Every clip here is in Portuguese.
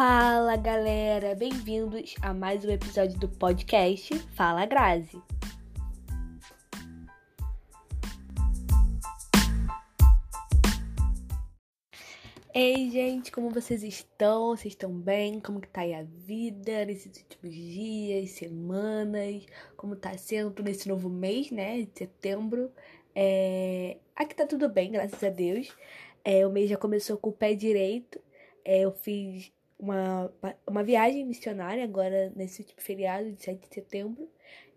Fala galera, bem-vindos a mais um episódio do podcast Fala Grazi. Ei gente, como vocês estão? Vocês estão bem? Como que tá aí a vida nesses últimos dias, semanas? Como tá sendo nesse novo mês, né, de setembro? É... Aqui tá tudo bem, graças a Deus. É, o mês já começou com o pé direito. É, eu fiz uma, uma viagem missionária agora nesse último feriado de 7 de setembro.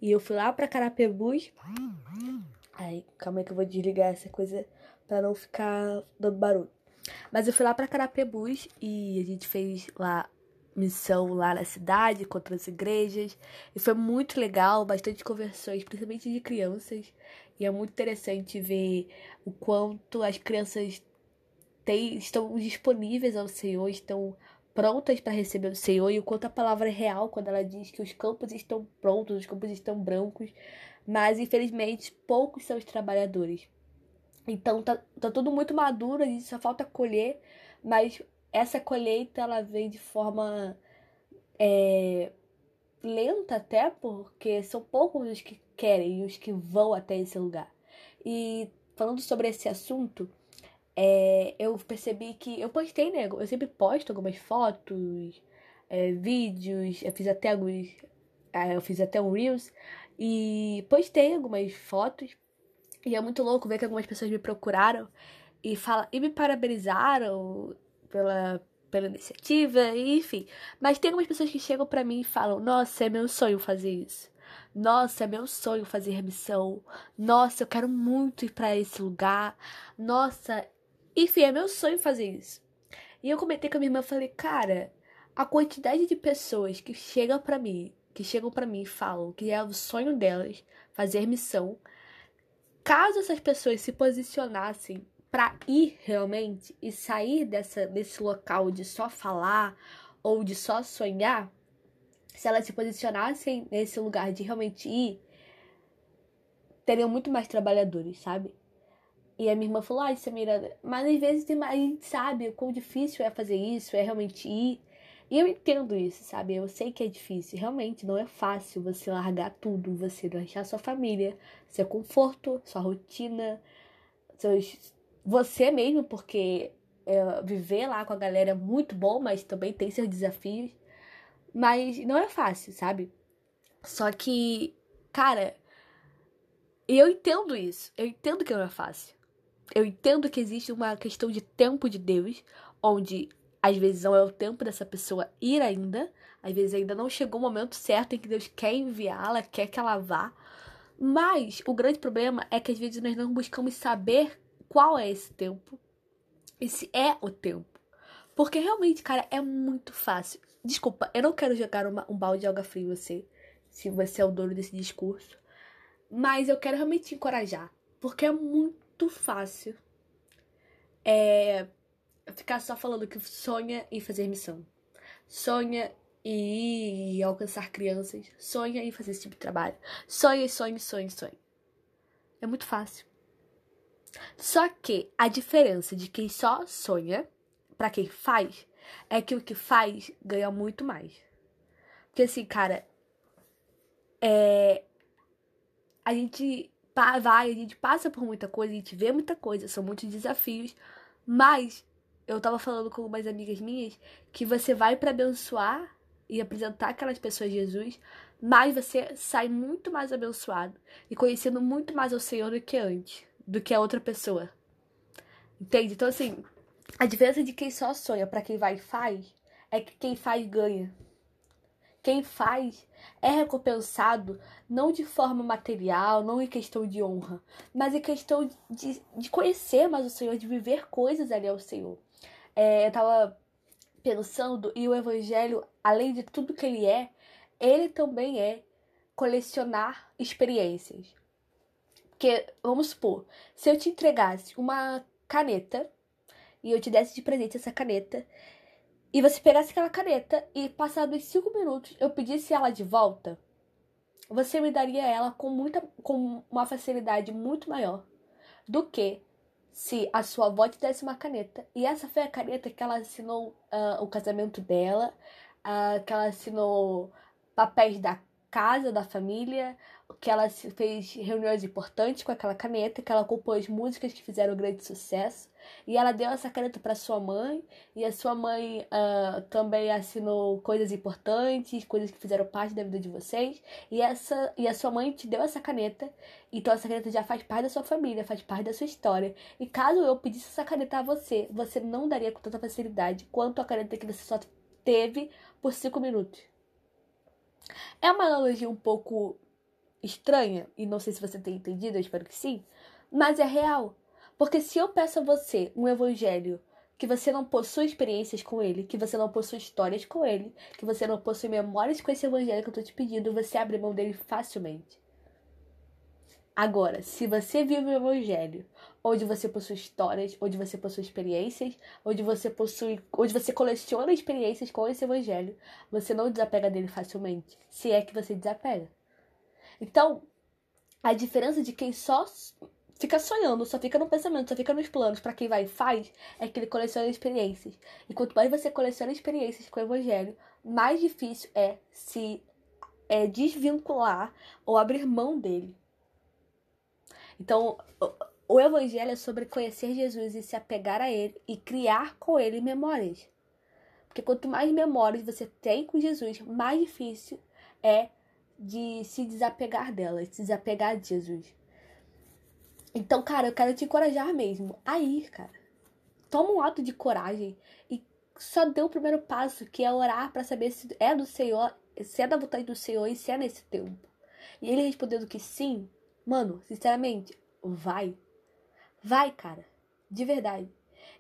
E eu fui lá pra Carapebus. Ai, calma aí que eu vou desligar essa coisa para não ficar dando barulho. Mas eu fui lá pra Carapebus e a gente fez lá missão lá na cidade, com outras igrejas. E foi muito legal, bastante conversões, principalmente de crianças. E é muito interessante ver o quanto as crianças têm, estão disponíveis ao Senhor, estão prontas para receber o Senhor e o quanto a palavra é real quando ela diz que os campos estão prontos, os campos estão brancos, mas infelizmente poucos são os trabalhadores. Então tá, tá tudo muito maduro, gente só falta colher, mas essa colheita ela vem de forma é, lenta até, porque são poucos os que querem e os que vão até esse lugar. E falando sobre esse assunto, é, eu percebi que eu postei, né? Eu sempre posto algumas fotos, é, vídeos, eu fiz até alguns. É, eu fiz até um Reels e postei algumas fotos. E é muito louco ver que algumas pessoas me procuraram e, fala, e me parabenizaram pela, pela iniciativa, enfim. Mas tem algumas pessoas que chegam para mim e falam: Nossa, é meu sonho fazer isso. Nossa, é meu sonho fazer remissão. Nossa, eu quero muito ir para esse lugar. Nossa, enfim, é meu sonho fazer isso. E eu comentei com a minha irmã, falei, cara, a quantidade de pessoas que chegam para mim, que chegam para mim e falam que é o sonho delas fazer missão, caso essas pessoas se posicionassem para ir realmente e sair dessa desse local de só falar ou de só sonhar, se elas se posicionassem nesse lugar de realmente ir, teriam muito mais trabalhadores, sabe? E a minha irmã falou, ai, Samira, mas às vezes a gente sabe o quão difícil é fazer isso, é realmente ir. E eu entendo isso, sabe? Eu sei que é difícil. Realmente não é fácil você largar tudo, você deixar sua família, seu conforto, sua rotina, seus... você mesmo, porque é, viver lá com a galera é muito bom, mas também tem seus desafios. Mas não é fácil, sabe? Só que, cara, eu entendo isso. Eu entendo que não é fácil eu entendo que existe uma questão de tempo de Deus, onde às vezes não é o tempo dessa pessoa ir ainda, às vezes ainda não chegou o momento certo em que Deus quer enviá-la, quer que ela vá. Mas o grande problema é que às vezes nós não buscamos saber qual é esse tempo, e se é o tempo. Porque realmente, cara, é muito fácil. Desculpa, eu não quero jogar uma, um balde de água fria em você, se você é o dono desse discurso. Mas eu quero realmente te encorajar. Porque é muito muito fácil é ficar só falando que sonha em fazer missão. Sonha em alcançar crianças. Sonha em fazer esse tipo de trabalho. Sonha, sonha, sonha, sonha. É muito fácil. Só que a diferença de quem só sonha para quem faz é que o que faz ganha muito mais. Porque assim, cara, é a gente vai, a gente passa por muita coisa, a gente vê muita coisa, são muitos desafios, mas eu tava falando com umas amigas minhas que você vai para abençoar e apresentar aquelas pessoas Jesus, mas você sai muito mais abençoado e conhecendo muito mais ao Senhor do que antes, do que a outra pessoa. Entende? Então assim, a diferença de quem só sonha para quem vai e faz é que quem faz ganha. Quem faz é recompensado não de forma material, não em questão de honra, mas em questão de, de conhecer mais o Senhor, de viver coisas ali ao Senhor. É, eu tava pensando, e o Evangelho, além de tudo que ele é, ele também é colecionar experiências. Porque, vamos supor, se eu te entregasse uma caneta e eu te desse de presente essa caneta e você pegasse aquela caneta e passados cinco minutos eu pedisse ela de volta, você me daria ela com muita com uma facilidade muito maior do que se a sua avó te desse uma caneta. E essa foi a caneta que ela assinou uh, o casamento dela, uh, que ela assinou papéis da casa, da família, que ela fez reuniões importantes com aquela caneta, que ela compôs músicas que fizeram grande sucesso. E ela deu essa caneta para sua mãe, e a sua mãe uh, também assinou coisas importantes, coisas que fizeram parte da vida de vocês. E, essa, e a sua mãe te deu essa caneta, então essa caneta já faz parte da sua família, faz parte da sua história. E caso eu pedisse essa caneta a você, você não daria com tanta facilidade quanto a caneta que você só teve por cinco minutos. É uma analogia um pouco estranha, e não sei se você tem entendido, eu espero que sim, mas é real. Porque se eu peço a você um evangelho que você não possui experiências com ele, que você não possui histórias com ele, que você não possui memórias com esse evangelho que eu tô te pedindo, você abre mão dele facilmente. Agora, se você vive um evangelho onde você possui histórias, onde você possui experiências, onde você possui, onde você coleciona experiências com esse evangelho, você não desapega dele facilmente, se é que você desapega. Então, a diferença de quem só fica sonhando, só fica no pensamento, só fica nos planos, para quem vai e faz, é que ele coleciona experiências. E quanto mais você coleciona experiências com o evangelho, mais difícil é se é, desvincular ou abrir mão dele. Então, o evangelho é sobre conhecer Jesus e se apegar a ele e criar com ele memórias. Porque quanto mais memórias você tem com Jesus, mais difícil é de se desapegar dela, se desapegar de Jesus. Então, cara, eu quero te encorajar mesmo a ir, cara. Toma um ato de coragem e só dê o primeiro passo, que é orar para saber se é do Senhor, se é da vontade do Senhor e se é nesse tempo. E ele respondendo que sim, mano, sinceramente, vai. Vai, cara. De verdade.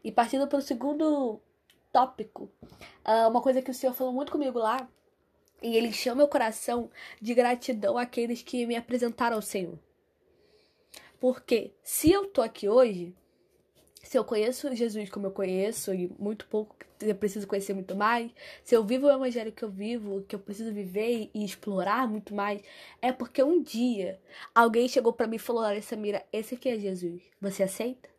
E partindo para o segundo tópico, ah, uma coisa que o Senhor falou muito comigo lá, e ele chama meu coração de gratidão àqueles que me apresentaram ao Senhor. Porque se eu tô aqui hoje, se eu conheço Jesus como eu conheço, e muito pouco, eu preciso conhecer muito mais, se eu vivo o evangelho que eu vivo, que eu preciso viver e explorar muito mais, é porque um dia alguém chegou para mim e falou: Olha, Samira, esse aqui é Jesus. Você aceita?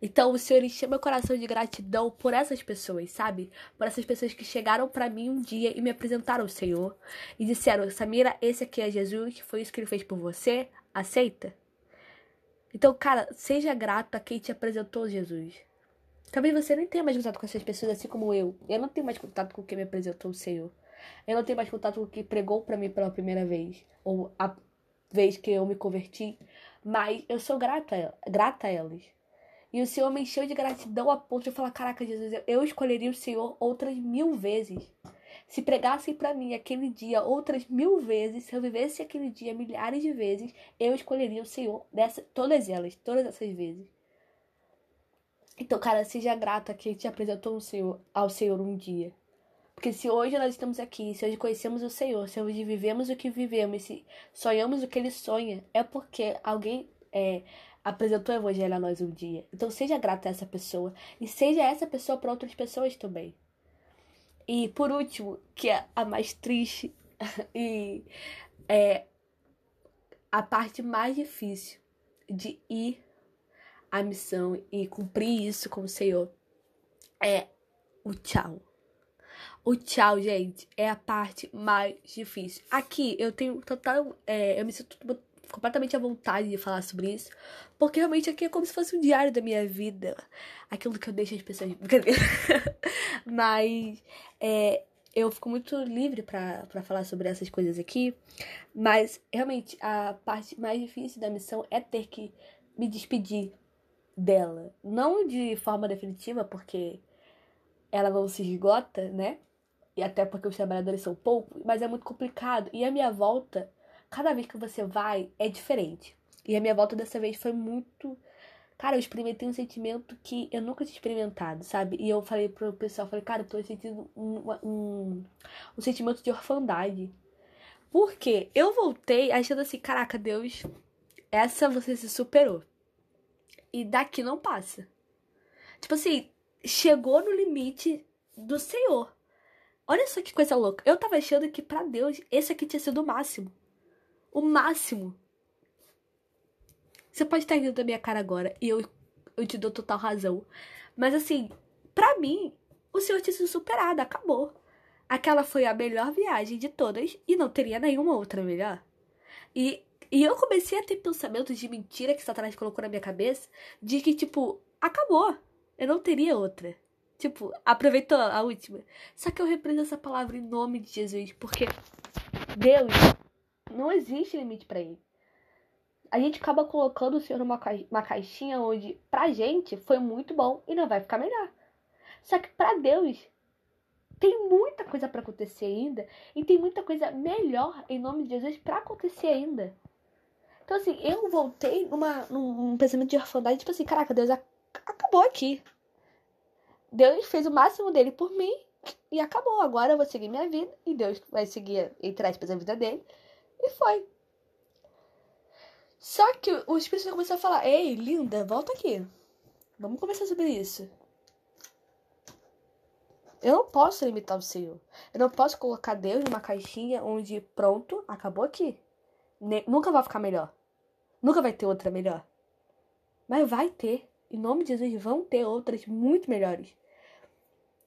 Então o Senhor encheu meu coração de gratidão por essas pessoas, sabe? Por essas pessoas que chegaram para mim um dia e me apresentaram o Senhor e disseram: Samira, esse aqui é Jesus, foi isso que ele fez por você, aceita? Então, cara, seja grato a quem te apresentou Jesus. Talvez você nem tenha mais contato com essas pessoas, assim como eu. Eu não tenho mais contato com quem me apresentou o Senhor. Eu não tenho mais contato com quem pregou para mim pela primeira vez. Ou a vez que eu me converti. Mas eu sou grata, grata a elas. E o Senhor me encheu de gratidão a ponto de eu falar: Caraca, Jesus, eu escolheria o Senhor outras mil vezes. Se pregassem para mim aquele dia outras mil vezes, se eu vivesse aquele dia milhares de vezes, eu escolheria o Senhor dessa, todas elas, todas essas vezes. Então, cara, seja grato a quem te apresentou o Senhor, ao Senhor um dia. Porque se hoje nós estamos aqui, se hoje conhecemos o Senhor, se hoje vivemos o que vivemos, se sonhamos o que Ele sonha, é porque alguém é, apresentou o Evangelho a nós um dia. Então, seja grato a essa pessoa. E seja essa pessoa para outras pessoas também. E por último, que é a mais triste e é a parte mais difícil de ir à missão e cumprir isso com o Senhor é o tchau. O tchau, gente, é a parte mais difícil. Aqui eu tenho total. É, eu me sinto completamente à vontade de falar sobre isso, porque realmente aqui é como se fosse um diário da minha vida, aquilo que eu deixo as pessoas. Mas é, eu fico muito livre para falar sobre essas coisas aqui, mas realmente a parte mais difícil da missão é ter que me despedir dela, não de forma definitiva, porque ela não se esgota, né? E até porque os trabalhadores são poucos, mas é muito complicado. E a minha volta cada vez que você vai é diferente. E a minha volta dessa vez foi muito. Cara, eu experimentei um sentimento que eu nunca tinha experimentado, sabe? E eu falei pro pessoal, falei, cara, eu tô sentindo um, um, um sentimento de orfandade. Porque eu voltei achando assim, caraca, Deus, essa você se superou. E daqui não passa. Tipo assim, chegou no limite do Senhor. Olha só que coisa louca. Eu tava achando que para Deus esse aqui tinha sido o máximo o máximo. Você pode estar rindo da minha cara agora e eu eu te dou total razão. Mas assim, para mim, o Senhor tinha sido superado, acabou. Aquela foi a melhor viagem de todas e não teria nenhuma outra melhor. E, e eu comecei a ter pensamentos de mentira que Satanás colocou na minha cabeça de que, tipo, acabou. Eu não teria outra. Tipo, aproveitou a última. Só que eu repreendo essa palavra em nome de Jesus, porque Deus não existe limite para ele. A gente acaba colocando o Senhor numa ca... uma caixinha onde pra gente foi muito bom e não vai ficar melhor. Só que para Deus tem muita coisa para acontecer ainda e tem muita coisa melhor em nome de Jesus para acontecer ainda. Então assim, eu voltei numa, num, num pensamento de orfandade, tipo assim, caraca, Deus acabou aqui. Deus fez o máximo dele por mim e acabou. Agora eu vou seguir minha vida e Deus vai seguir, entre aspas, a vida dele. E foi. Só que o Espírito começou a falar: Ei, linda, volta aqui. Vamos conversar sobre isso. Eu não posso limitar o Senhor. Eu não posso colocar Deus numa caixinha onde, pronto, acabou aqui. Nunca vai ficar melhor. Nunca vai ter outra melhor. Mas vai ter. Em nome de Jesus, vão ter outras muito melhores.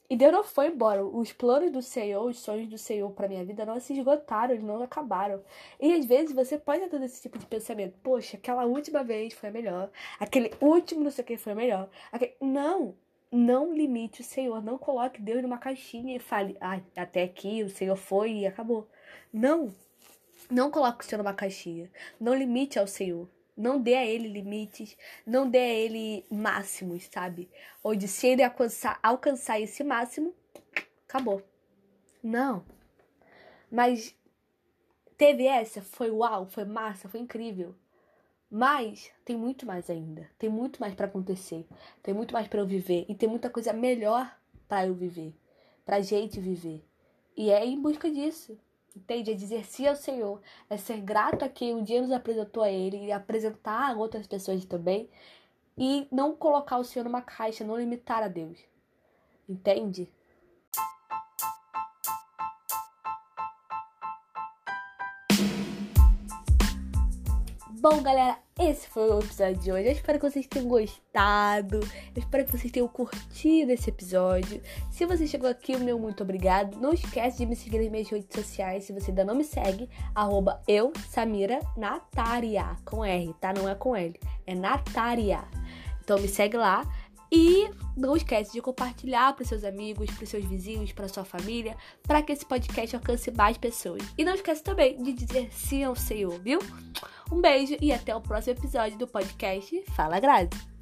E Deus não foi embora. Os planos do Senhor, os sonhos do Senhor para minha vida não se esgotaram, eles não acabaram. E às vezes você pode ter esse tipo de pensamento: poxa, aquela última vez foi melhor, aquele último não sei o que foi melhor. Aquele... Não, não limite o Senhor, não coloque Deus numa caixinha e fale: ah, até aqui o Senhor foi e acabou. Não, não coloque o Senhor numa caixinha. Não limite ao Senhor. Não dê a ele limites, não dê a ele máximos, sabe? Onde se ele alcançar, alcançar esse máximo, acabou. Não. Mas teve essa, foi uau, foi massa, foi incrível. Mas tem muito mais ainda. Tem muito mais para acontecer. Tem muito mais para eu viver e tem muita coisa melhor para eu viver, pra gente viver. E é em busca disso. Entende? É dizer sim ao Senhor. É ser grato a quem um dia nos apresentou a Ele e apresentar a outras pessoas também. E não colocar o Senhor numa caixa, não limitar a Deus. Entende? Bom, galera, esse foi o episódio de hoje. Eu espero que vocês tenham gostado. Eu espero que vocês tenham curtido esse episódio. Se você chegou aqui, meu muito obrigado. Não esquece de me seguir nas minhas redes sociais. Se você ainda não me segue, arroba eu, Samira Nataria. Com R, tá? Não é com L. É Nataria. Então me segue lá. E não esquece de compartilhar para seus amigos, para seus vizinhos, para sua família, para que esse podcast alcance mais pessoas. E não esquece também de dizer sim ao Senhor, viu? Um beijo e até o próximo episódio do podcast Fala Grazi.